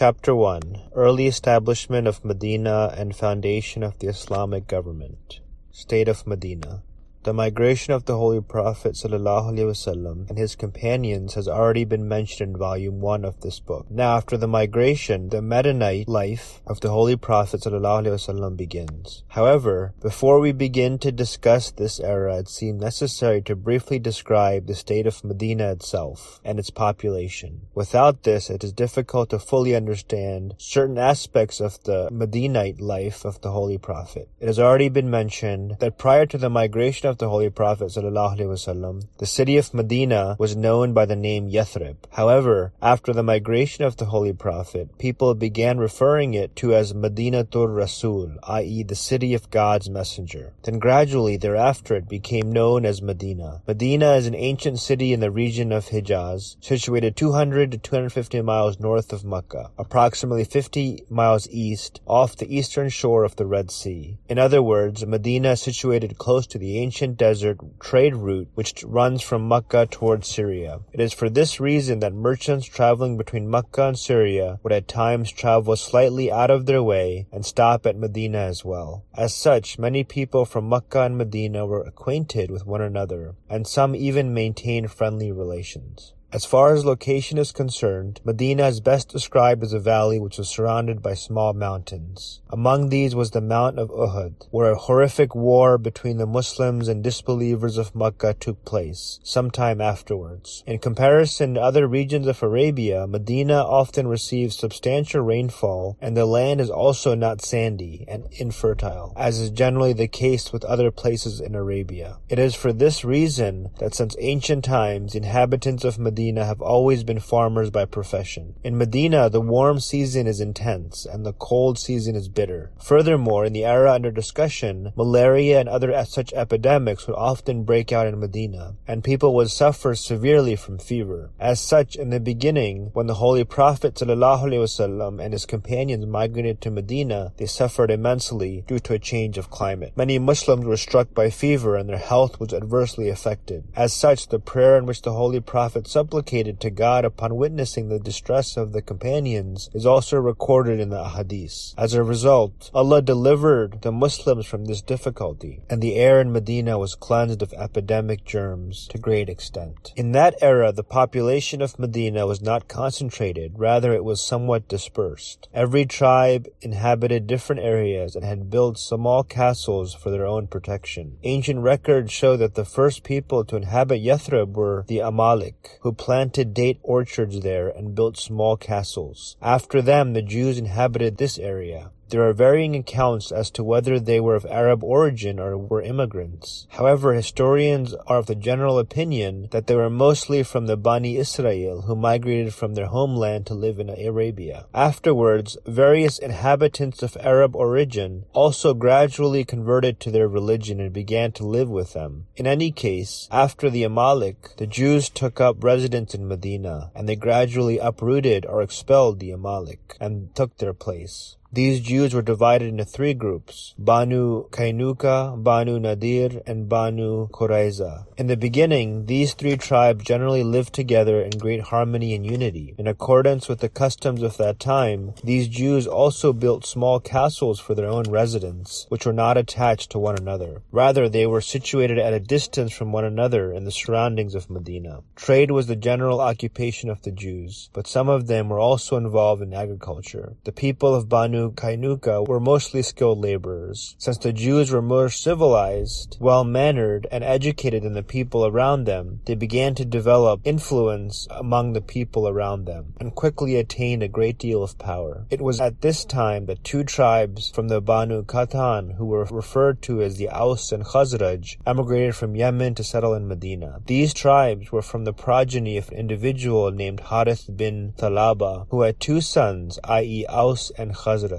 Chapter 1 Early Establishment of Medina and Foundation of the Islamic Government. State of Medina the migration of the Holy Prophet ﷺ and his companions has already been mentioned in volume 1 of this book. Now after the migration, the Medinite life of the Holy Prophet ﷺ begins. However, before we begin to discuss this era, it seems necessary to briefly describe the state of Medina itself and its population. Without this, it is difficult to fully understand certain aspects of the Medinite life of the Holy Prophet. It has already been mentioned that prior to the migration of the Holy Prophet ﷺ, the city of Medina was known by the name Yathrib. However, after the migration of the Holy Prophet, people began referring it to as Madinatul Rasul, i.e. the city of God's messenger. Then gradually thereafter it became known as Medina. Medina is an ancient city in the region of Hijaz, situated 200 to 250 miles north of Mecca, approximately 50 miles east, off the eastern shore of the Red Sea. In other words, Medina is situated close to the ancient ancient desert trade route which runs from Mecca towards Syria. It is for this reason that merchants traveling between Mecca and Syria would at times travel slightly out of their way and stop at Medina as well. As such, many people from Mecca and Medina were acquainted with one another, and some even maintained friendly relations. As far as location is concerned, Medina is best described as a valley which was surrounded by small mountains. Among these was the Mount of Uhud, where a horrific war between the Muslims and disbelievers of Mecca took place, some time afterwards. In comparison to other regions of Arabia, Medina often receives substantial rainfall, and the land is also not sandy and infertile, as is generally the case with other places in Arabia. It is for this reason that since ancient times, inhabitants of Medina Medina have always been farmers by profession. In Medina, the warm season is intense and the cold season is bitter. Furthermore, in the era under discussion, malaria and other such epidemics would often break out in Medina, and people would suffer severely from fever. As such, in the beginning, when the Holy Prophet ﷺ and his companions migrated to Medina, they suffered immensely due to a change of climate. Many Muslims were struck by fever and their health was adversely affected. As such, the prayer in which the Holy Prophet supplicated to God upon witnessing the distress of the companions is also recorded in the Hadith. As a result, Allah delivered the Muslims from this difficulty, and the air in Medina was cleansed of epidemic germs to great extent. In that era, the population of Medina was not concentrated, rather it was somewhat dispersed. Every tribe inhabited different areas and had built small castles for their own protection. Ancient records show that the first people to inhabit Yathrib were the Amalek, who planted date orchards there and built small castles. After them, the Jews inhabited this area. There are varying accounts as to whether they were of Arab origin or were immigrants. However, historians are of the general opinion that they were mostly from the Bani Israel who migrated from their homeland to live in Arabia. Afterwards, various inhabitants of Arab origin also gradually converted to their religion and began to live with them. In any case, after the Amalek, the Jews took up residence in Medina, and they gradually uprooted or expelled the Amalek and took their place. These Jews were divided into three groups, Banu Kainuka, Banu Nadir, and Banu Qurayza. In the beginning, these three tribes generally lived together in great harmony and unity. In accordance with the customs of that time, these Jews also built small castles for their own residence, which were not attached to one another. Rather, they were situated at a distance from one another in the surroundings of Medina. Trade was the general occupation of the Jews, but some of them were also involved in agriculture. The people of Banu Kainuka were mostly skilled laborers. Since the Jews were more civilized, well-mannered, and educated than the people around them, they began to develop influence among the people around them, and quickly attained a great deal of power. It was at this time that two tribes from the Banu Qahtan, who were referred to as the Aus and Khazraj, emigrated from Yemen to settle in Medina. These tribes were from the progeny of an individual named Harith bin Thalaba, who had two sons, i.e. Aus and Khazraj.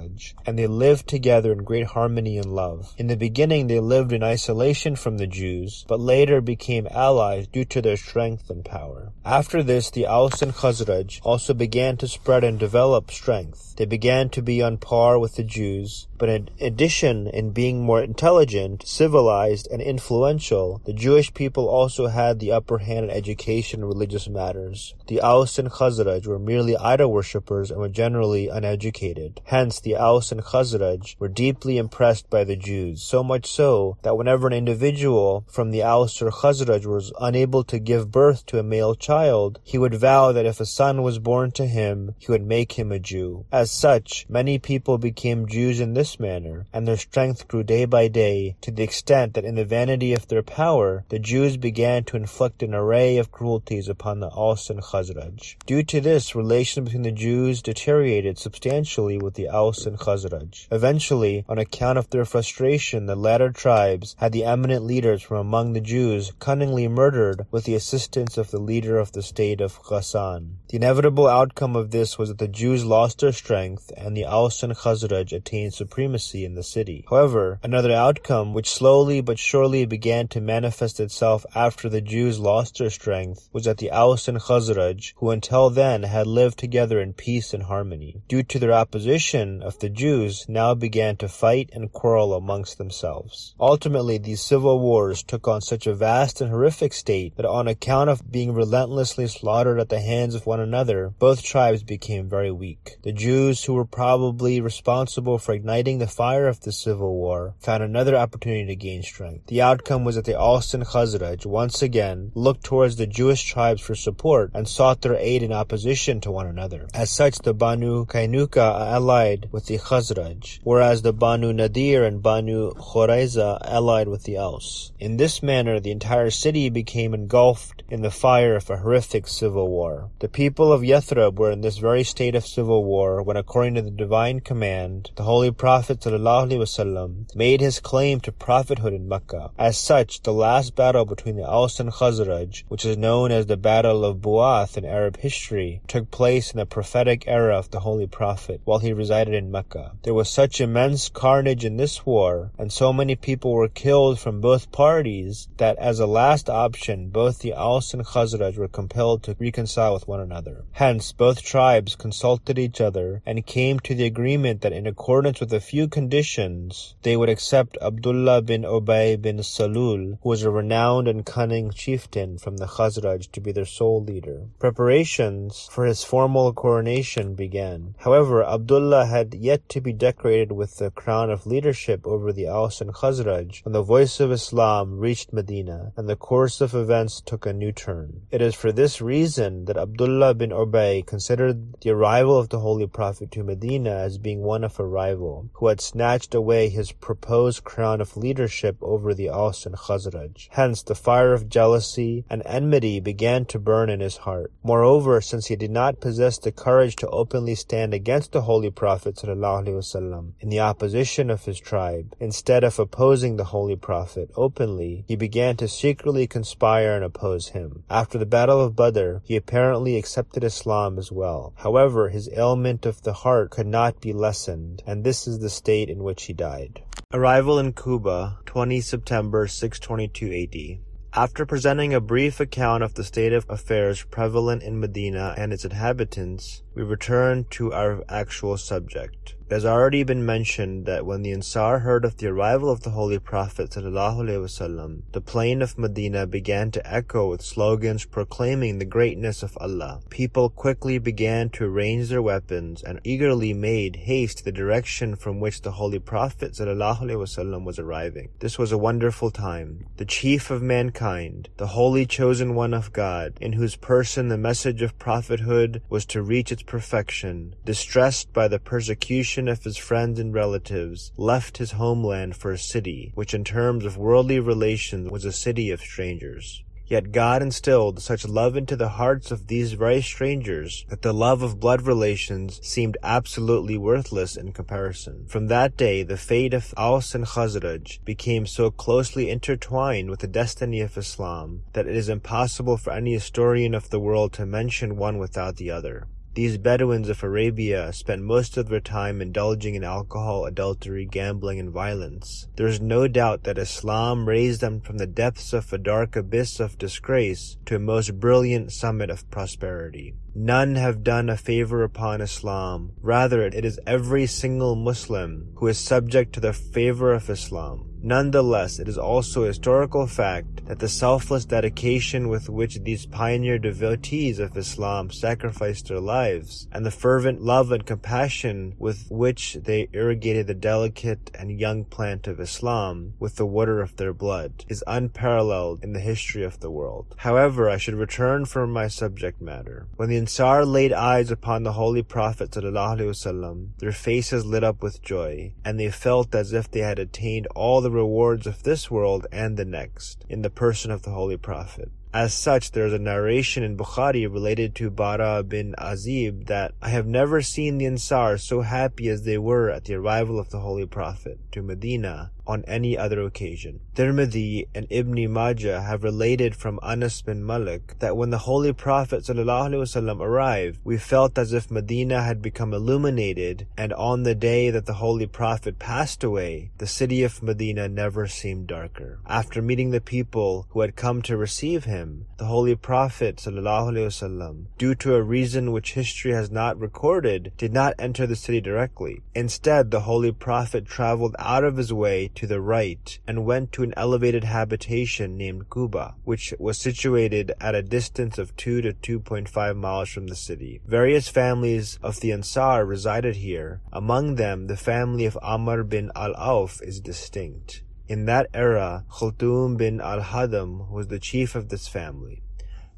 And they lived together in great harmony and love. In the beginning they lived in isolation from the Jews, but later became allies due to their strength and power. After this, the Aus and Khazraj also began to spread and develop strength. They began to be on par with the Jews, but in addition in being more intelligent, civilized, and influential, the Jewish people also had the upper hand in education and religious matters. The Aus and Khazraj were merely idol worshippers and were generally uneducated. Hence, the Aus and Khazraj were deeply impressed by the Jews, so much so that whenever an individual from the Aus or Khazraj was unable to give birth to a male child, he would vow that if a son was born to him, he would make him a Jew. As such, many people became Jews in this manner, and their strength grew day by day, to the extent that in the vanity of their power, the Jews began to inflict an array of cruelties upon the Aus and Khazraj. Due to this, relations between the Jews deteriorated substantially with the Aus and Khazraj. Eventually, on account of their frustration, the latter tribes had the eminent leaders from among the Jews cunningly murdered with the assistance of the leader of the state of Ghassan. The inevitable outcome of this was that the Jews lost their strength and the Aus and Khazraj attained supremacy in the city. However, another outcome which slowly but surely began to manifest itself after the Jews lost their strength was that the Aus and Khazraj, who until then had lived together in peace and harmony, due to their opposition of the Jews, now began to fight and quarrel amongst themselves. Ultimately, these civil wars took on such a vast and horrific state that on account of being relentlessly slaughtered at the hands of one another, both tribes became very weak. The Jews, who were probably responsible for igniting the fire of the civil war, found another opportunity to gain strength. The outcome was that the Aus and Khazraj once again looked towards the Jewish tribes for support and sought their aid in opposition to one another. As such, the Banu Kainuka allied with the Khazraj, whereas the Banu Nadir and Banu Qurayza allied with the Aus. In this manner, the entire city became engulfed in the fire of a horrific civil war. The people of Yathrib were in this very state of civil war when, according to the divine command, the Holy Prophet ﷺ made his claim to prophethood in Mecca. As such, the last battle between the Aus and Khazraj, which is known as the Battle of Bu'ath in Arab history, took place in the prophetic era of the Holy Prophet while he resided in Mecca. There was such immense carnage in this war, and so many people were killed from both parties, that as a last option, both the Aus and Khazraj were compelled to reconcile with one another. Hence, both tribes consulted each other and came to the agreement that in accordance with a few conditions, they would accept Abdullah bin Ubay bin Salul, who was a renowned and cunning chieftain from the Khazraj, to be their sole leader. Preparations for his formal coronation began. However, Abdullah had yet to be decorated with the crown of leadership over the Aus and Khazraj when the voice of Islam reached Medina and the course of events took a new turn. It is for this reason that Abdullah bin Ubay considered the arrival of the Holy Prophet to Medina as being one of a rival, who had snatched away his proposed crown of leadership over the Aus and Khazraj. Hence, the fire of jealousy and enmity began to burn in his heart. Moreover, since he did not possess the courage to openly stand against the Holy Prophet ﷺ in the opposition of his tribe, instead of opposing the Holy Prophet openly, he began to secretly conspire and oppose him. After the Battle of Badr, he apparently accepted Islam as well. However, his ailment of the heart could not be lessened, and this is the state in which he died. Arrival in Quba, 20 September 622 AD. After presenting a brief account of the state of affairs prevalent in Medina and its inhabitants, we return to our actual subject. It has already been mentioned that when the Ansar heard of the arrival of the Holy Prophet ﷺ, the plain of Medina began to echo with slogans proclaiming the greatness of Allah. People quickly began to arrange their weapons and eagerly made haste the direction from which the Holy Prophet ﷺ was arriving. This was a wonderful time. The chief of mankind, the holy chosen one of God, in whose person the message of prophethood was to reach its perfection, distressed by the persecution of his friends and relatives, left his homeland for a city, which in terms of worldly relations was a city of strangers. Yet God instilled such love into the hearts of these very strangers that the love of blood relations seemed absolutely worthless in comparison. From that day, the fate of Aus and Khazraj became so closely intertwined with the destiny of Islam that it is impossible for any historian of the world to mention one without the other. These Bedouins of Arabia spent most of their time indulging in alcohol, adultery, gambling, and violence. There is no doubt that Islam raised them from the depths of a dark abyss of disgrace to a most brilliant summit of prosperity. None have done a favor upon Islam. Rather, it is every single Muslim who is subject to the favor of Islam. Nonetheless, it is also a historical fact that the selfless dedication with which these pioneer devotees of Islam sacrificed their lives, and the fervent love and compassion with which they irrigated the delicate and young plant of Islam with the water of their blood, is unparalleled in the history of the world. However, I should return from my subject matter. When the Ansar laid eyes upon the Holy Prophet ﷺ, their faces lit up with joy, and they felt as if they had attained all the rewards of this world and the next, in the person of the Holy Prophet. As such, there is a narration in Bukhari related to Bara bin Azib that I have never seen the Ansar so happy as they were at the arrival of the Holy Prophet to Medina on any other occasion. Tirmidhi and Ibn Majah have related from Anas bin Malik that when the Holy Prophet ﷺ arrived, we felt as if Medina had become illuminated, and on the day that the Holy Prophet passed away, the city of Medina never seemed darker. After meeting the people who had come to receive him, the Holy Prophet ﷺ, due to a reason which history has not recorded, did not enter the city directly. Instead, the Holy Prophet traveled out of his way to the right and went to an elevated habitation named Quba, which was situated at a distance of 2 to 2.5 miles from the city. Various families of the Ansar resided here. Among them, the family of Amr bin al-Auf is distinct. In that era, Kulthum bin al-Hadam was the chief of this family.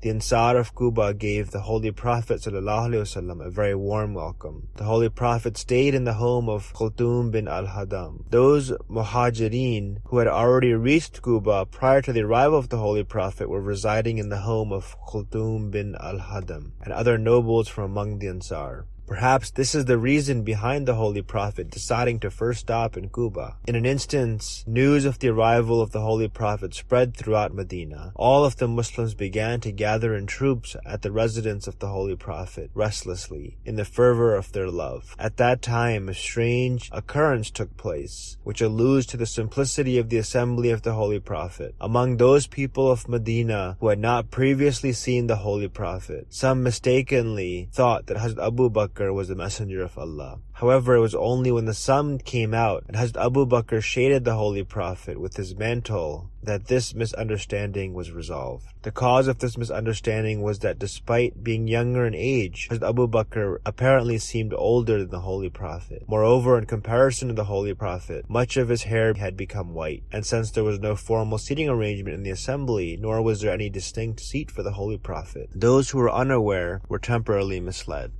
The Ansar of Quba gave the Holy Prophet ﷺ a very warm welcome. The Holy Prophet stayed in the home of Kulthum bin al-Hadam. Those Muhajirin who had already reached Quba prior to the arrival of the Holy Prophet were residing in the home of Kulthum bin al-Hadam and other nobles from among the Ansar. Perhaps this is the reason behind the Holy Prophet deciding to first stop in Quba. In an instance, news of the arrival of the Holy Prophet spread throughout Medina. All of the Muslims began to gather in troops at the residence of the Holy Prophet, restlessly, in the fervor of their love. At that time, a strange occurrence took place, which alludes to the simplicity of the assembly of the Holy Prophet. Among those people of Medina who had not previously seen the Holy Prophet, some mistakenly thought that Hazrat Abu Bakr Bakr was the messenger of Allah. However, it was only when the sun came out and Hazrat Abu Bakr shaded the Holy Prophet with his mantle that this misunderstanding was resolved. The cause of this misunderstanding was that despite being younger in age, Hazrat Abu Bakr apparently seemed older than the Holy Prophet. Moreover, in comparison to the Holy Prophet, much of his hair had become white, and since there was no formal seating arrangement in the assembly, nor was there any distinct seat for the Holy Prophet, those who were unaware were temporarily misled.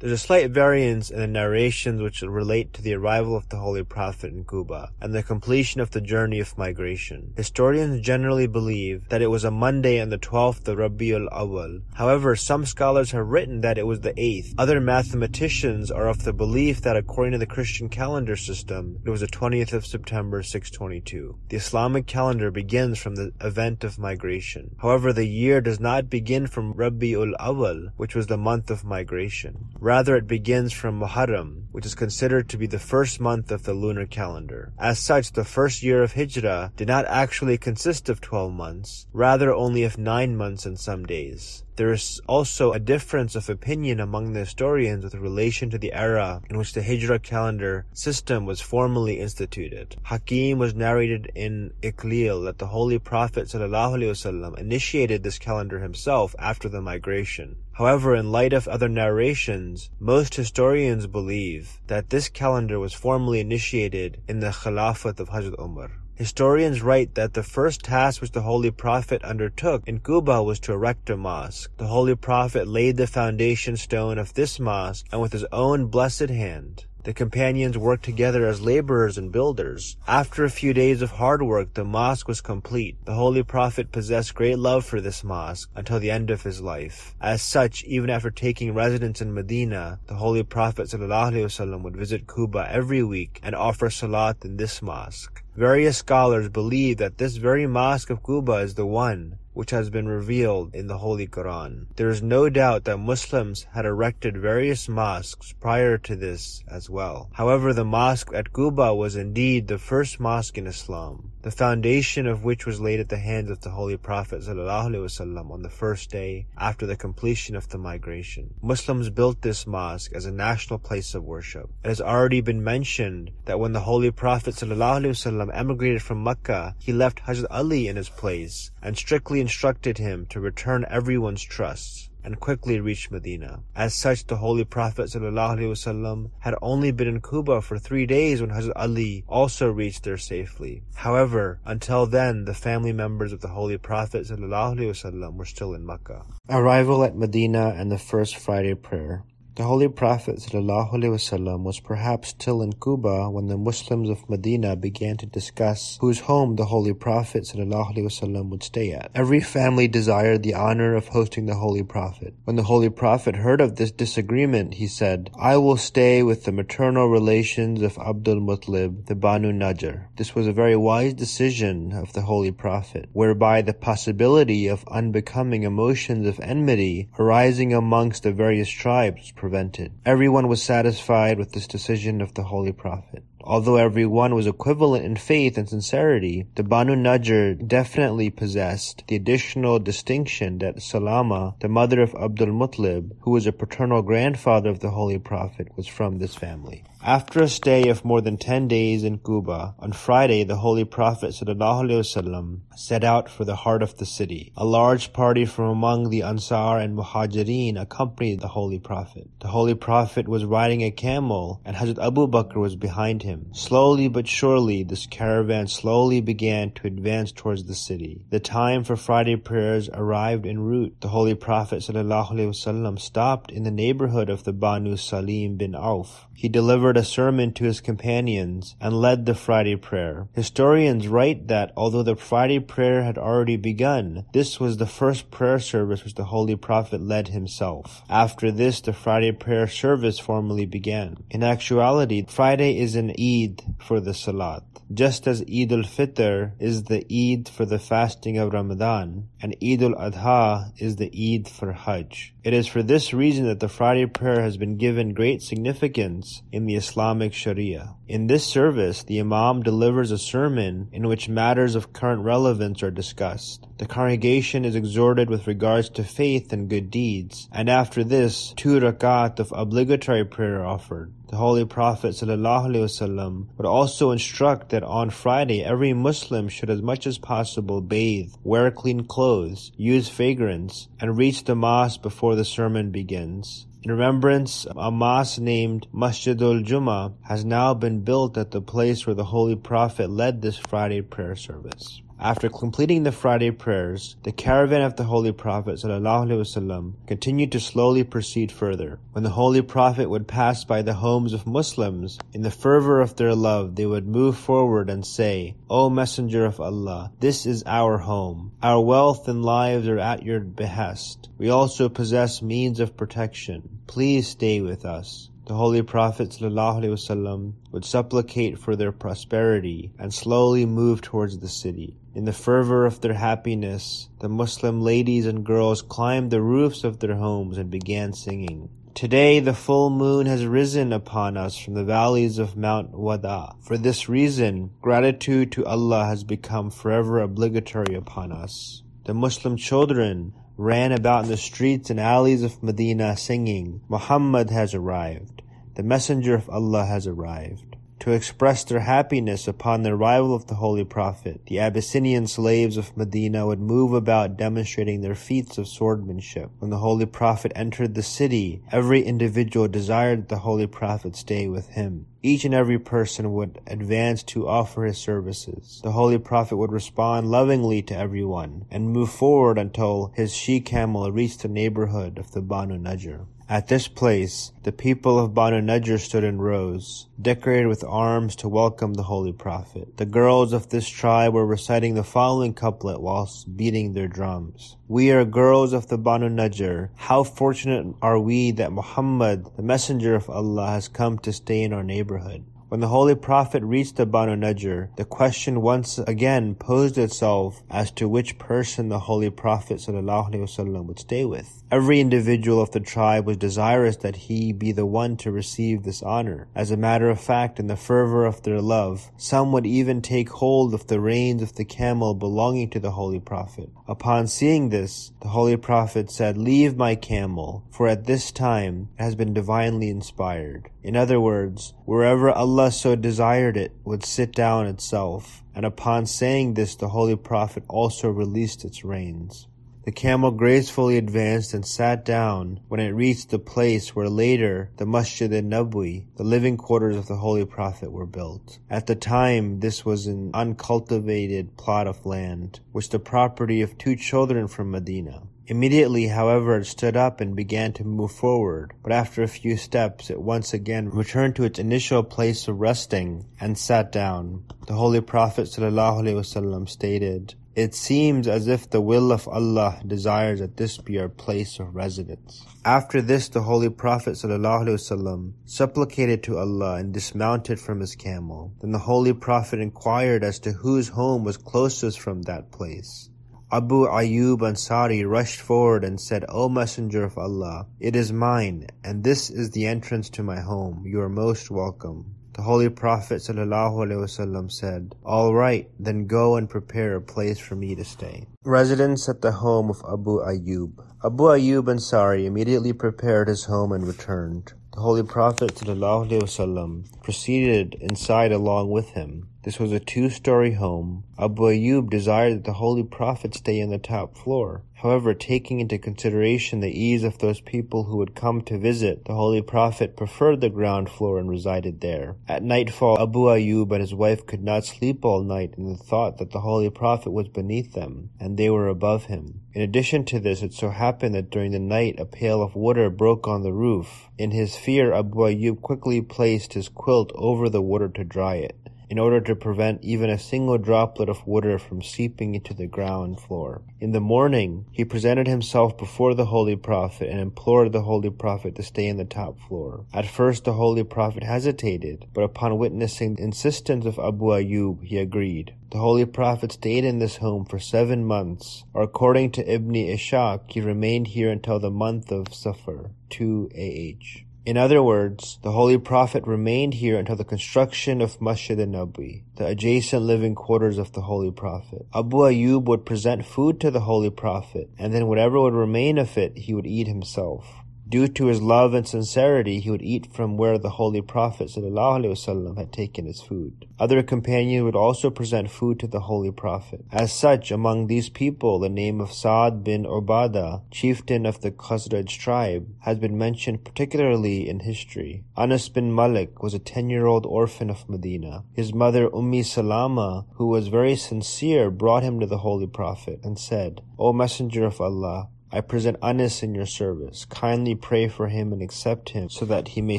There's a slight variance in the narrations which relate to the arrival of the Holy Prophet in Quba and the completion of the journey of migration. Historians generally believe that it was a Monday on the 12th of Rabiul Awal. However, some scholars have written that it was the 8th. Other mathematicians are of the belief that according to the Christian calendar system, it was the 20th of September 622. The Islamic calendar begins from the event of migration. However, the year does not begin from Rabiul Awal, which was the month of migration. Rather, it begins from Muharram, which is considered to be the first month of the lunar calendar. As such, the first year of Hijrah did not actually consist of 12 months, rather only of 9 months and some days. There is also a difference of opinion among the historians with relation to the era in which the Hijrah calendar system was formally instituted. Hakim was narrated in Iqlil that the Holy Prophet ﷺ initiated this calendar himself after the migration. However, in light of other narrations, most historians believe that this calendar was formally initiated in the Khilafat of Hazrat Umar. Historians write that the first task which the Holy Prophet undertook in Quba was to erect a mosque. The Holy Prophet laid the foundation stone of this mosque and with his own blessed hand the companions worked together as laborers and builders. After a few days of hard work, the mosque was complete. The Holy Prophet possessed great love for this mosque until the end of his life. As such, even after taking residence in Medina, the Holy Prophet ﷺ would visit Quba every week and offer salat in this mosque. Various scholars believe that this very mosque of Quba is the one which has been revealed in the Holy Quran. There is no doubt that Muslims had erected various mosques prior to this as well. However, the mosque at Quba was indeed the first mosque in Islam the foundation of which was laid at the hands of the Holy Prophet ﷺ on the first day after the completion of the migration. Muslims built this mosque as a national place of worship. It has already been mentioned that when the Holy Prophet ﷺ emigrated from Mecca, he left Hazrat Ali in his place and strictly instructed him to return everyone's trust and quickly reached Medina. As such, the Holy Prophet ﷺ had only been in Quba for three days when Hazrat Ali also reached there safely. However, until then, the family members of the Holy Prophet ﷺ were still in Mecca. Arrival at Medina and the first Friday prayer. The Holy Prophet ﷺ was perhaps still in Quba when the Muslims of Medina began to discuss whose home the Holy Prophet ﷺ would stay at. Every family desired the honor of hosting the Holy Prophet. When the Holy Prophet heard of this disagreement, he said, I will stay with the maternal relations of Abdul Muttalib, the Banu Najjar. This was a very wise decision of the Holy Prophet, whereby the possibility of unbecoming emotions of enmity arising amongst the various tribes prevented. Everyone was satisfied with this decision of the Holy Prophet. Although everyone was equivalent in faith and sincerity, the Banu Najjar definitely possessed the additional distinction that Salama, the mother of Abdul Muttalib, who was a paternal grandfather of the Holy Prophet, was from this family. After a stay of more than ten days in Quba, on Friday the Holy Prophet set out for the heart of the city. A large party from among the Ansar and Muhajirin accompanied the Holy Prophet. The Holy Prophet was riding a camel and Hazrat Abu Bakr was behind him. Slowly but surely this caravan slowly began to advance towards the city. The time for Friday prayers arrived en route. The Holy Prophet stopped in the neighborhood of the Banu Salim bin Auf. He delivered a sermon to his companions and led the Friday prayer. Historians write that although the Friday prayer had already begun, this was the first prayer service which the Holy Prophet led himself. After this, the Friday prayer service formally began. In actuality, Friday is an Eid for the Salat. Just as Eid al-Fitr is the Eid for the fasting of Ramadan, and Eid al-Adha is the Eid for Hajj. It is for this reason that the Friday prayer has been given great significance in the Islamic Sharia. In this service, the Imam delivers a sermon in which matters of current relevance are discussed. The congregation is exhorted with regards to faith and good deeds, and after this, two rakat of obligatory prayer are offered. The Holy Prophet ﷺ would also instruct that on Friday every Muslim should as much as possible bathe, wear clean clothes, use fragrance, and reach the mosque before the sermon begins. In remembrance, a mosque named Masjidul Juma has now been built at the place where the Holy Prophet led this Friday prayer service. After completing the Friday prayers, the caravan of the Holy Prophet ﷺ continued to slowly proceed further. When the Holy Prophet would pass by the homes of Muslims, in the fervor of their love, they would move forward and say, O Messenger of Allah, this is our home. Our wealth and lives are at your behest. We also possess means of protection. Please stay with us. The Holy Prophet ﷺ would supplicate for their prosperity and slowly move towards the city. In the fervor of their happiness, the Muslim ladies and girls climbed the roofs of their homes and began singing. Today the full moon has risen upon us from the valleys of Mount Wada. For this reason, gratitude to Allah has become forever obligatory upon us. The Muslim children ran about in the streets and alleys of Medina singing, Muhammad has arrived. The Messenger of Allah has arrived. To express their happiness upon the arrival of the Holy Prophet, the Abyssinian slaves of Medina would move about demonstrating their feats of swordmanship. When the Holy Prophet entered the city, every individual desired that the Holy Prophet stay with him. Each and every person would advance to offer his services. The Holy Prophet would respond lovingly to everyone and move forward until his she-camel reached the neighborhood of the Banu Najjar. At this place, the people of Banu Najjar stood in rows, decorated with arms to welcome the Holy Prophet. The girls of this tribe were reciting the following couplet whilst beating their drums. We are girls of the Banu Najjar. How fortunate are we that Muhammad, the messenger of Allah, has come to stay in our neighborhood. When the Holy Prophet reached the Banu Najjar, the question once again posed itself as to which person the Holy Prophet ﷺ would stay with. Every individual of the tribe was desirous that he be the one to receive this honor. As a matter of fact, in the fervor of their love, some would even take hold of the reins of the camel belonging to the Holy Prophet. Upon seeing this, the Holy Prophet said, Leave my camel, for at this time it has been divinely inspired. In other words, wherever Allah so desired it would sit down itself. And upon saying this, the Holy Prophet also released its reins. The camel gracefully advanced and sat down when it reached the place where later the Masjid al-Nabwi, the living quarters of the Holy Prophet, were built. At the time, this was an uncultivated plot of land, which the property of two children from Medina. Immediately, however, it stood up and began to move forward, but after a few steps it once again returned to its initial place of resting and sat down. The Holy Prophet ﷺ stated, it seems as if the will of Allah desires that this be our place of residence. After this, the Holy Prophet ﷺ supplicated to Allah and dismounted from his camel. Then the Holy Prophet inquired as to whose home was closest from that place. Abu Ayyub Ansari rushed forward and said, O Messenger of Allah, it is mine, and this is the entrance to my home. You are most welcome. The Holy Prophet ﷺ said, All right, then go and prepare a place for me to stay. Residence at the home of Abu Ayyub. Abu Ayyub Ansari immediately prepared his home and returned. The Holy Prophet ﷺ proceeded inside along with him. This was a two-story home. Abu Ayyub desired that the Holy Prophet stay on the top floor. However, taking into consideration the ease of those people who would come to visit, the Holy Prophet preferred the ground floor and resided there. At nightfall, Abu Ayyub and his wife could not sleep all night in the thought that the Holy Prophet was beneath them, and they were above him. In addition to this, it so happened that during the night a pail of water broke on the roof. In his fear, Abu Ayyub quickly placed his quilt over the water to dry it in order to prevent even a single droplet of water from seeping into the ground floor. In the morning, he presented himself before the Holy Prophet and implored the Holy Prophet to stay in the top floor. At first, the Holy Prophet hesitated, but upon witnessing the insistence of Abu Ayyub, he agreed. The Holy Prophet stayed in this home for seven months, or according to Ibn Ishaq, he remained here until the month of Safar, 2 AH. In other words, the Holy Prophet remained here until the construction of Masjid al-Nabi, the adjacent living quarters of the Holy Prophet. Abu Ayyub would present food to the Holy Prophet, and then whatever would remain of it, he would eat himself. Due to his love and sincerity, he would eat from where the Holy Prophet ﷺ had taken his food. Other companions would also present food to the Holy Prophet. As such, among these people, the name of Sa'd bin Ubadah, chieftain of the Khazraj tribe, has been mentioned particularly in history. Anas bin Malik was a 10-year-old orphan of Medina. His mother Ummi Salama, who was very sincere, brought him to the Holy Prophet and said, O Messenger of Allah, I present Anas in your service. Kindly pray for him and accept him so that he may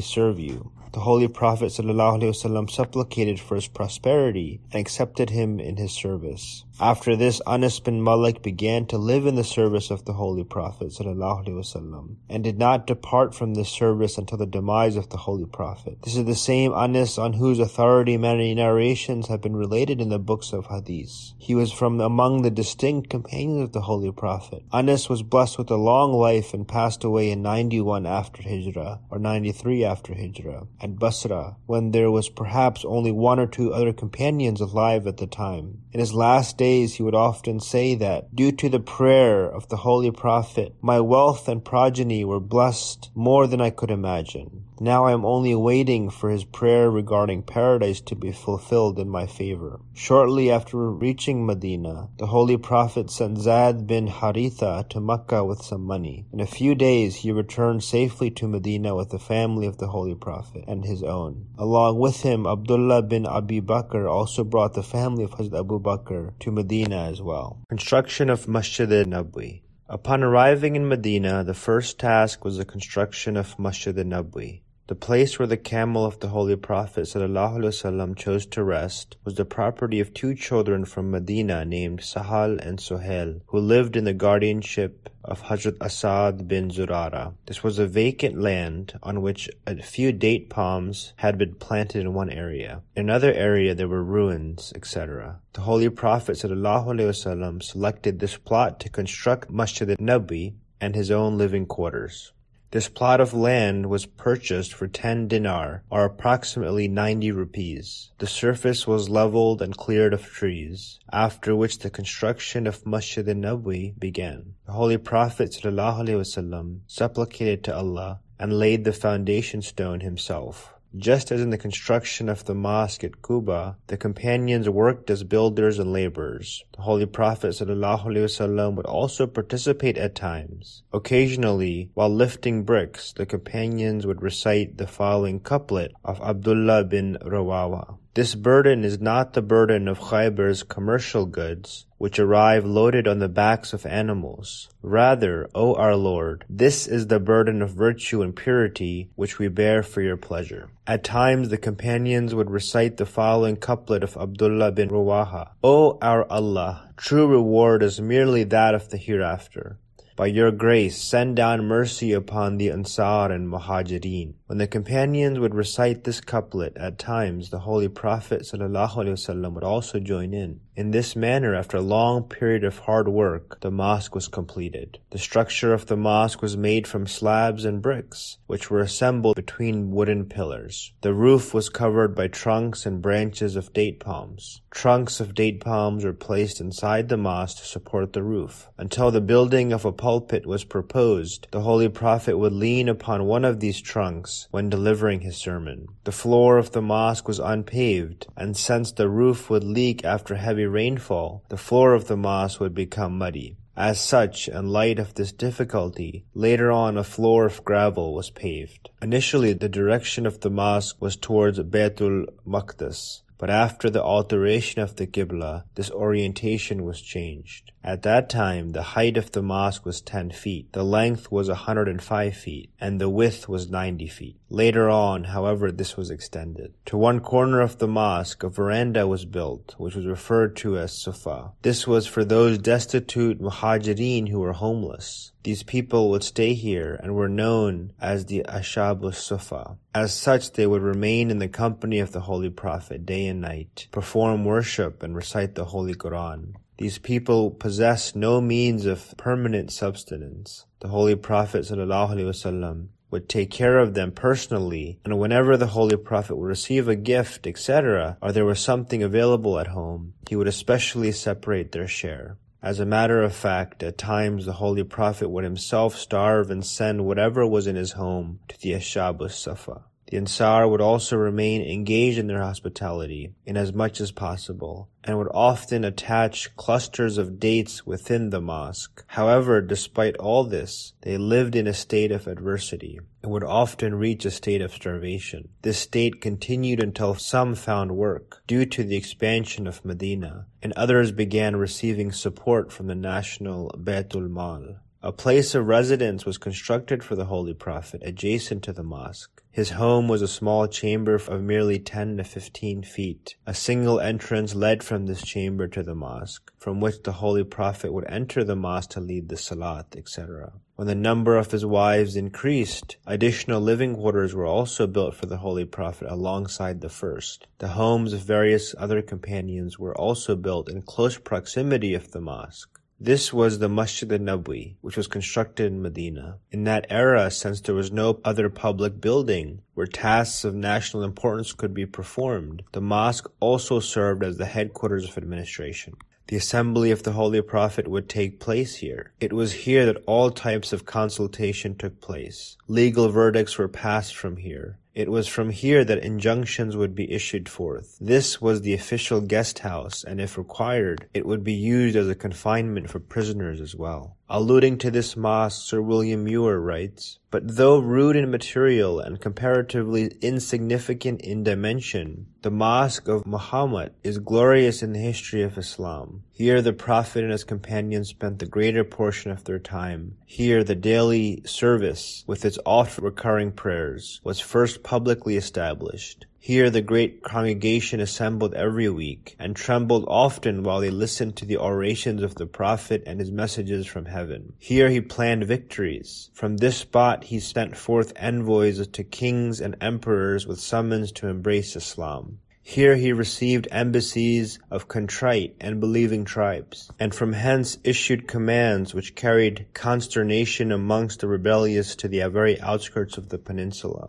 serve you. The Holy Prophet ﷺ supplicated for his prosperity and accepted him in his service. After this, Anas bin Malik began to live in the service of the Holy Prophet ﷺ and did not depart from this service until the demise of the Holy Prophet. This is the same Anas on whose authority many narrations have been related in the books of Hadith. He was from among the distinct companions of the Holy Prophet. Anas was blessed with a long life and passed away in 91 after Hijrah, or 93 after Hijrah, at Basra, when there was perhaps only one or two other companions alive at the time. In his last days, days he would often say that, due to the prayer of the Holy Prophet, my wealth and progeny were blessed more than I could imagine. Now I am only waiting for his prayer regarding paradise to be fulfilled in my favor. Shortly after reaching Medina, the Holy Prophet sent Zaid bin Haritha to Mecca with some money. In a few days he returned safely to Medina with the family of the Holy Prophet and his own. Along with him, Abdullah bin Abi Bakr also brought the family of Hazrat Abu Bakr to Medina as well. Construction of Masjid al-Nabwi Upon arriving in Medina, the first task was the construction of Masjid al-Nabwi. The place where the camel of the Holy Prophet ﷺ chose to rest was the property of two children from Medina named Sahal and Sohail, who lived in the guardianship of Hazrat Asad bin Zurara. This was a vacant land on which a few date palms had been planted in one area. In another area there were ruins, etc. The Holy Prophet ﷺ selected this plot to construct Masjid al-Nabi and his own living quarters. This plot of land was purchased for 10 dinar, or approximately 90 rupees. The surface was leveled and cleared of trees, after which the construction of Masjid al-Nabi began. The Holy Prophet ﷺ supplicated to Allah and laid the foundation stone himself. Just as in the construction of the mosque at Quba, the companions worked as builders and laborers. The Holy Prophet ﷺ would also participate at times. Occasionally, while lifting bricks, the companions would recite the following couplet of Abdullah bin Rawaha. This burden is not the burden of Khaybar's commercial goods, which arrive loaded on the backs of animals. Rather, O our Lord, this is the burden of virtue and purity which we bear for your pleasure. At times the companions would recite the following couplet of Abdullah bin Rawaha. O our Allah, true reward is merely that of the hereafter. By your grace, send down mercy upon the Ansar and Muhajirin. When the companions would recite this couplet, at times the Holy Prophet ﷺ would also join in. In this manner, after a long period of hard work, the mosque was completed. The structure of the mosque was made from slabs and bricks, which were assembled between wooden pillars. The roof was covered by trunks and branches of date palms. Trunks of date palms were placed inside the mosque to support the roof. Until the building of a pulpit was proposed, the Holy Prophet would lean upon one of these trunks when delivering his sermon. The floor of the mosque was unpaved, and since the roof would leak after heavy rainfall, the floor of the mosque would become muddy. As such, in light of this difficulty, later on a floor of gravel was paved. Initially, the direction of the mosque was towards Baitul Maqdis, but after the alteration of the Qibla, this orientation was changed. At that time, the height of the mosque was 10 feet, the length was 105 feet, and the width was 90 feet. Later on, however, this was extended. To one corner of the mosque, a veranda was built, which was referred to as Sufa. This was for those destitute muhajirin who were homeless. These people would stay here and were known as the Ashabus Sufa. As such, they would remain in the company of the Holy Prophet day and night, perform worship, and recite the Holy Quran. These people possessed no means of permanent subsistence. The Holy Prophet ﷺ would take care of them personally, and whenever the Holy Prophet would receive a gift, etc., or there was something available at home, he would especially separate their share. As a matter of fact, at times the Holy Prophet would himself starve and send whatever was in his home to the Ashabus Sufa. The Ansar would also remain engaged in their hospitality in as much as possible, and would often attach clusters of dates within the mosque. However, despite all this, they lived in a state of adversity and would often reach a state of starvation. This state continued until some found work due to the expansion of Medina, and others began receiving support from the national Baitul Mal. A place of residence was constructed for the Holy Prophet adjacent to the mosque. His home was a small chamber of merely 10 to 15 feet. A single entrance led from this chamber to the mosque, from which the Holy Prophet would enter the mosque to lead the salat, etc. When the number of his wives increased, additional living quarters were also built for the Holy Prophet alongside the first. The homes of various other companions were also built in close proximity of the mosque. This was the Masjid al-Nabawi, which was constructed in Medina. In that era, since there was no other public building where tasks of national importance could be performed, the mosque also served as the headquarters of administration. The assembly of the Holy Prophet would take place here. It was here that all types of consultation took place. Legal verdicts were passed from here. It was from here that injunctions would be issued forth. This was the official guest house, and if required, it would be used as a confinement for prisoners as well. Alluding to this mosque, Sir William Muir writes, But though rude in material and comparatively insignificant in dimension, the Mosque of Muhammad is glorious in the history of Islam. Here the Prophet and his companions spent the greater portion of their time. Here the daily service, with its oft recurring prayers, was first publicly established. Here the great congregation assembled every week, and trembled often while they listened to the orations of the Prophet and his messages from heaven. Here he planned victories. From this spot he sent forth envoys to kings and emperors with summons to embrace Islam. Here he received embassies of contrite and believing tribes, and from hence issued commands which carried consternation amongst the rebellious to the very outskirts of the peninsula.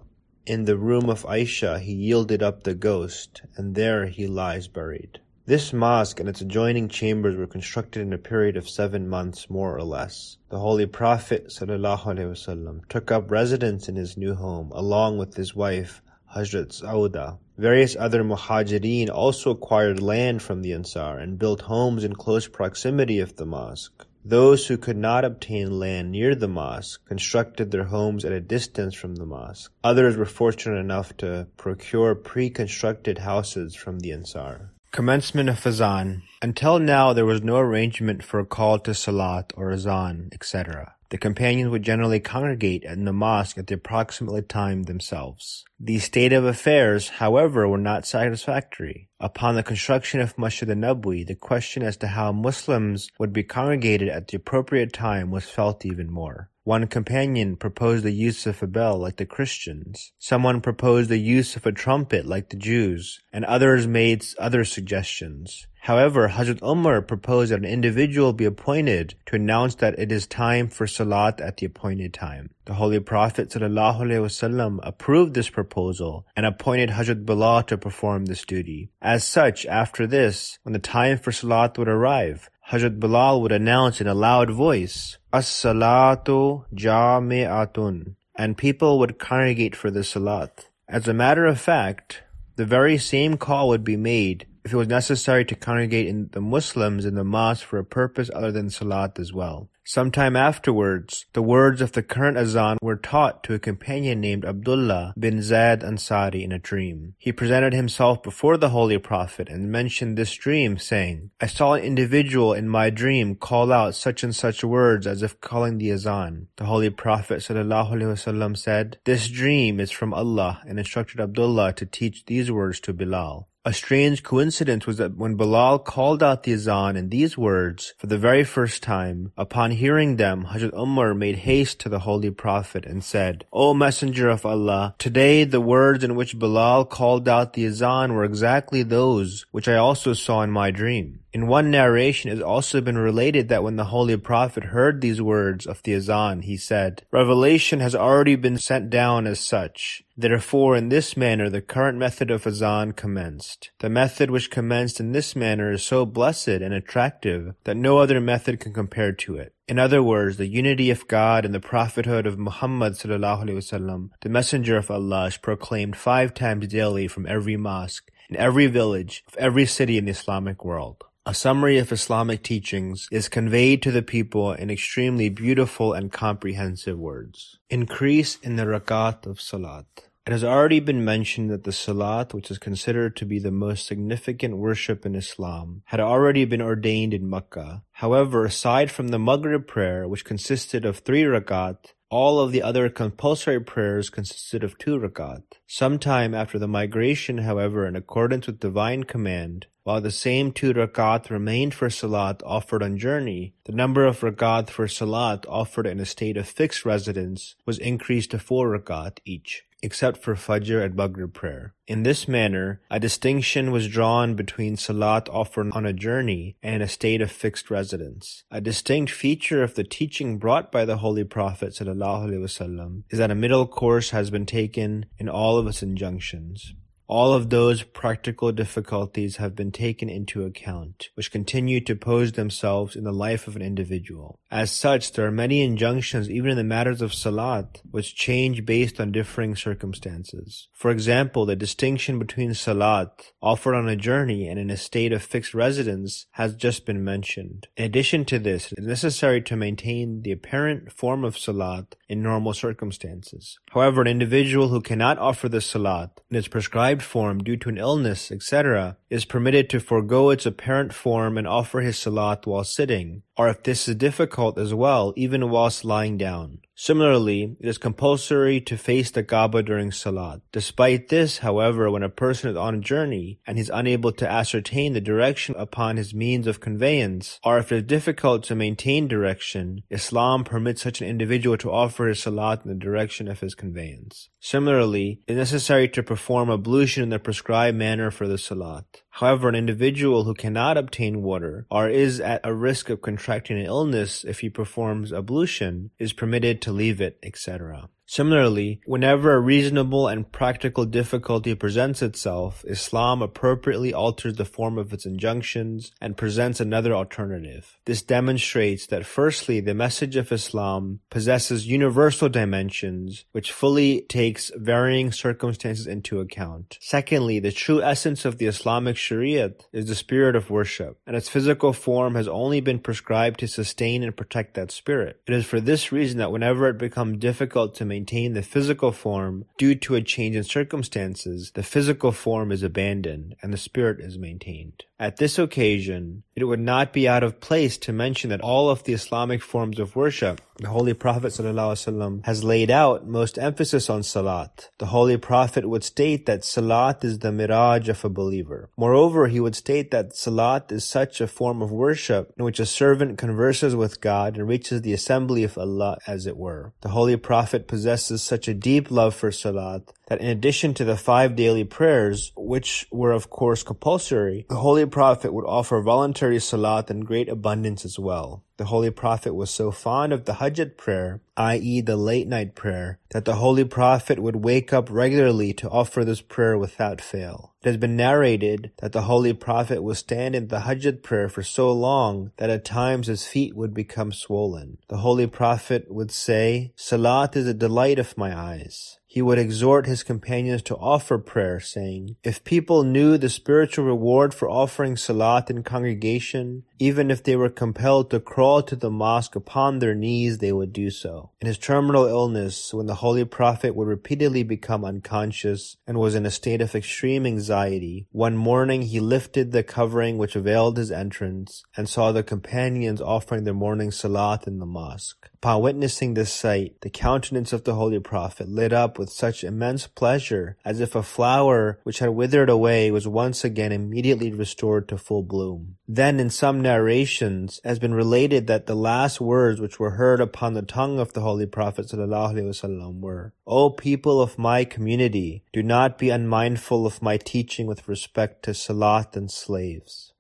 In the room of Aisha he yielded up the ghost, and there he lies buried. This mosque and its adjoining chambers were constructed in a period of seven months more or less. The Holy Prophet ﷺ took up residence in his new home along with his wife Hazrat Sauda. Various other muhajirin also acquired land from the Ansar and built homes in close proximity of the mosque. Those who could not obtain land near the mosque constructed their homes at a distance from the mosque. Others were fortunate enough to procure pre-constructed houses from the Ansar. Commencement of Azan. Until now there was no arrangement for a call to Salat or Azan, etc. The companions would generally congregate in the mosque at the approximate time themselves. The state of affairs, however, were not satisfactory. Upon the construction of Masjid al-Nabwi, the question as to how Muslims would be congregated at the appropriate time was felt even more. One companion proposed the use of a bell like the Christians. Someone proposed the use of a trumpet like the Jews, and others made other suggestions. However, Hazrat Umar proposed that an individual be appointed to announce that it is time for Salat at the appointed time. The Holy Prophet ﷺ approved this proposal and appointed Hazrat Bilal to perform this duty. As such, after this, when the time for Salat would arrive, Hazrat Bilal would announce in a loud voice, As-salatu jami'atun, and people would congregate for the Salat. As a matter of fact, the very same call would be made if it was necessary to congregate in the Muslims in the mosque for a purpose other than Salat as well. Sometime afterwards, the words of the current azan were taught to a companion named Abdullah bin Zaid Ansari in a dream. He presented himself before the Holy Prophet and mentioned this dream, saying, I saw an individual in my dream call out such and such words as if calling the azan. The Holy Prophet said, This dream is from Allah and instructed Abdullah to teach these words to Bilal. A strange coincidence was that when Bilal called out the azan in these words for the very first time, upon hearing them, Hazrat Umar made haste to the Holy Prophet and said, O Messenger of Allah, today the words in which Bilal called out the azan were exactly those which I also saw in my dream. In one narration it has also been related that when the Holy Prophet heard these words of the Azan, he said, Revelation has already been sent down as such. Therefore in this manner the current method of Azan commenced. The method which commenced in this manner is so blessed and attractive that no other method can compare to it. In other words, the unity of God and the prophethood of Muhammad wasallam, the messenger of Allah is proclaimed five times daily from every mosque, in every village, of every city in the Islamic world. A summary of Islamic teachings is conveyed to the people in extremely beautiful and comprehensive words. Increase in the rakat of salat. It has already been mentioned that the salat, which is considered to be the most significant worship in Islam, had already been ordained in Mecca. However, aside from the Maghrib prayer, which consisted of three rakat, all of the other compulsory prayers consisted of two rakat. Sometime after the migration, however, in accordance with divine command, while the same two rakat remained for salat offered on journey, the number of rakat for salat offered in a state of fixed residence was increased to four rakat each, except for Fajr and Maghrib prayer. In this manner, a distinction was drawn between salat offered on a journey and a state of fixed residence. A distinct feature of the teaching brought by the Holy Prophet is that a middle course has been taken in all of its injunctions. All of those practical difficulties have been taken into account, which continue to pose themselves in the life of an individual. As such, there are many injunctions even in the matters of salat, which change based on differing circumstances. For example, the distinction between salat offered on a journey and in a state of fixed residence has just been mentioned. In addition to this, it is necessary to maintain the apparent form of salat in normal circumstances. However, an individual who cannot offer the salat in its prescribed form due to an illness, etc., is permitted to forego its apparent form and offer his salat while sitting, or if this is difficult as well, even whilst lying down. Similarly, it is compulsory to face the Kaaba during Salat. Despite this, however, when a person is on a journey and is unable to ascertain the direction upon his means of conveyance, or if it is difficult to maintain direction, Islam permits such an individual to offer his Salat in the direction of his conveyance. Similarly, it is necessary to perform ablution in the prescribed manner for the Salat. However, an individual who cannot obtain water or is at a risk of contracting an illness if he performs ablution is permitted to leave it, etc. Similarly, whenever a reasonable and practical difficulty presents itself, Islam appropriately alters the form of its injunctions and presents another alternative. This demonstrates that firstly, the message of Islam possesses universal dimensions which fully takes varying circumstances into account. Secondly, the true essence of the Islamic Shariat is the spirit of worship, and its physical form has only been prescribed to sustain and protect that spirit. It is for this reason that whenever it becomes difficult to maintain maintain the physical form due to a change in circumstances, the physical form is abandoned and the spirit is maintained. At this occasion, it would not be out of place to mention that all of the Islamic forms of worship, the Holy Prophet ﷺ has laid out most emphasis on salat. The Holy Prophet would state that salat is the miraj of a believer. Moreover, he would state that salat is such a form of worship in which a servant converses with God and reaches the assembly of Allah as it were. The Holy Prophet possesses such a deep love for salat that in addition to the five daily prayers, which were of course compulsory, the Holy Prophet would offer voluntary salat in great abundance as well. The Holy Prophet was so fond of the Tahajjud prayer, i.e. the late night prayer, that the Holy Prophet would wake up regularly to offer this prayer without fail. It has been narrated that the Holy Prophet would stand in the Tahajjud prayer for so long that at times his feet would become swollen. The Holy Prophet would say, Salat is a delight of my eyes he would exhort his companions to offer prayer, saying, If people knew the spiritual reward for offering salat in congregation, even if they were compelled to crawl to the mosque upon their knees, they would do so. In his terminal illness, when the Holy Prophet would repeatedly become unconscious and was in a state of extreme anxiety, one morning he lifted the covering which veiled his entrance and saw the companions offering their morning salat in the mosque. Upon witnessing this sight, the countenance of the Holy Prophet lit up with such immense pleasure as if a flower which had withered away was once again immediately restored to full bloom. Then in some narrations has been related that the last words which were heard upon the tongue of the Holy Prophet ﷺ were, O people of my community, do not be unmindful of my teaching with respect to Salat and slaves.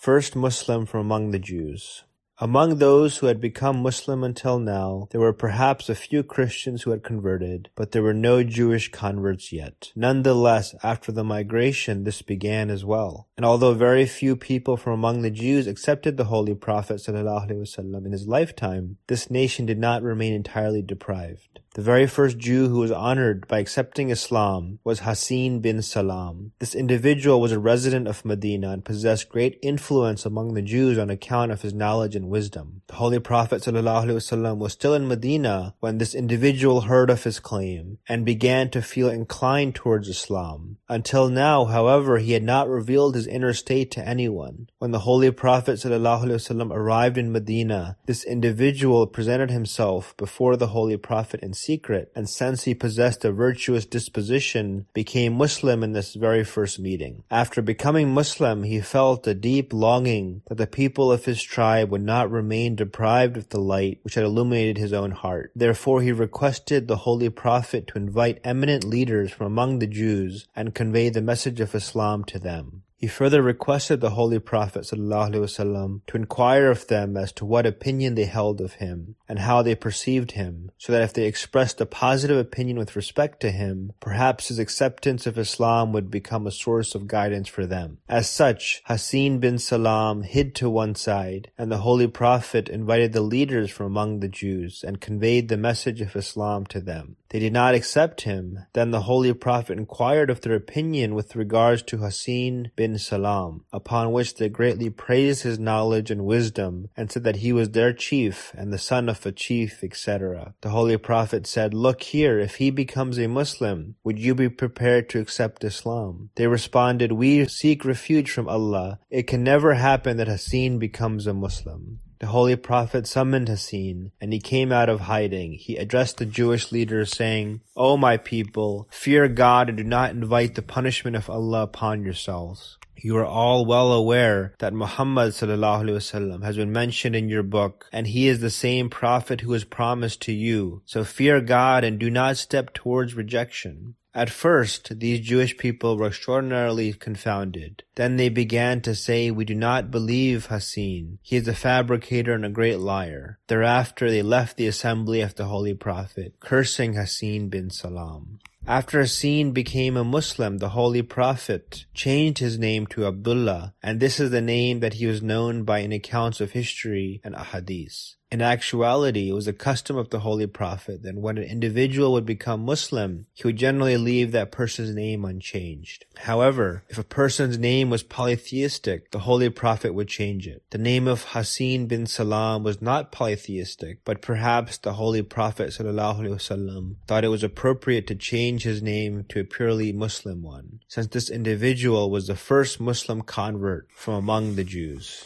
First Muslim from among the Jews. Among those who had become Muslim until now, there were perhaps a few Christians who had converted, but there were no Jewish converts yet. Nonetheless, after the migration, this began as well. And although very few people from among the Jews accepted the Holy Prophet ﷺ in his lifetime, this nation did not remain entirely deprived. The very first Jew who was honored by accepting Islam was Husain bin Salam. This individual was a resident of Medina and possessed great influence among the Jews on account of his knowledge and wisdom. The Holy Prophet ﷺ was still in Medina when this individual heard of his claim and began to feel inclined towards Islam. Until now, however, he had not revealed his inner state to anyone. When the Holy Prophet ﷺ arrived in Medina, this individual presented himself before the Holy Prophet in secret, and since he possessed a virtuous disposition, became Muslim in this very first meeting. After becoming Muslim, he felt a deep longing that the people of his tribe would not remain deprived of the light which had illuminated his own heart. Therefore he requested the Holy Prophet to invite eminent leaders from among the Jews and convey the message of Islam to them. He He further requested the Holy Prophet ﷺ to inquire of them as to what opinion they held of him and how they perceived him, so that if they expressed a positive opinion with respect to him, perhaps his acceptance of Islam would become a source of guidance for them. As such, Husain bin Salam hid to one side, and the Holy Prophet invited the leaders from among the Jews and conveyed the message of Islam to them. They did not accept him. Then the Holy Prophet inquired of their opinion with regards to Husain bin Salam, upon which they greatly praised his knowledge and wisdom, and said that he was their chief and the son of a chief, etc. The Holy Prophet said, Look here, if he becomes a Muslim, would you be prepared to accept Islam? They responded, We seek refuge from Allah. It can never happen that Husain becomes a Muslim. The Holy Prophet summoned Husain, and he came out of hiding. He addressed the Jewish leaders, saying, O my people, fear God and do not invite the punishment of Allah upon yourselves. You are all well aware that Muhammad ﷺ has been mentioned in your book, and he is the same prophet who was promised to you. So fear God and do not step towards rejection. At first, these Jewish people were extraordinarily confounded. Then they began to say, We do not believe Husain. He is a fabricator and a great liar. Thereafter, they left the assembly of the Holy Prophet, cursing Husain bin Salam. After Husain became a Muslim, the Holy Prophet changed his name to Abdullah, and this is the name that he was known by in accounts of history and ahadith. In actuality, it was a custom of the Holy Prophet that when an individual would become Muslim, he would generally leave that person's name unchanged. However, if a person's name was polytheistic, the Holy Prophet would change it. The name of Husain bin Salam was not polytheistic, but perhaps the Holy Prophet ﷺ thought it was appropriate to change his name to a purely Muslim one, since this individual was the first Muslim convert from among the Jews.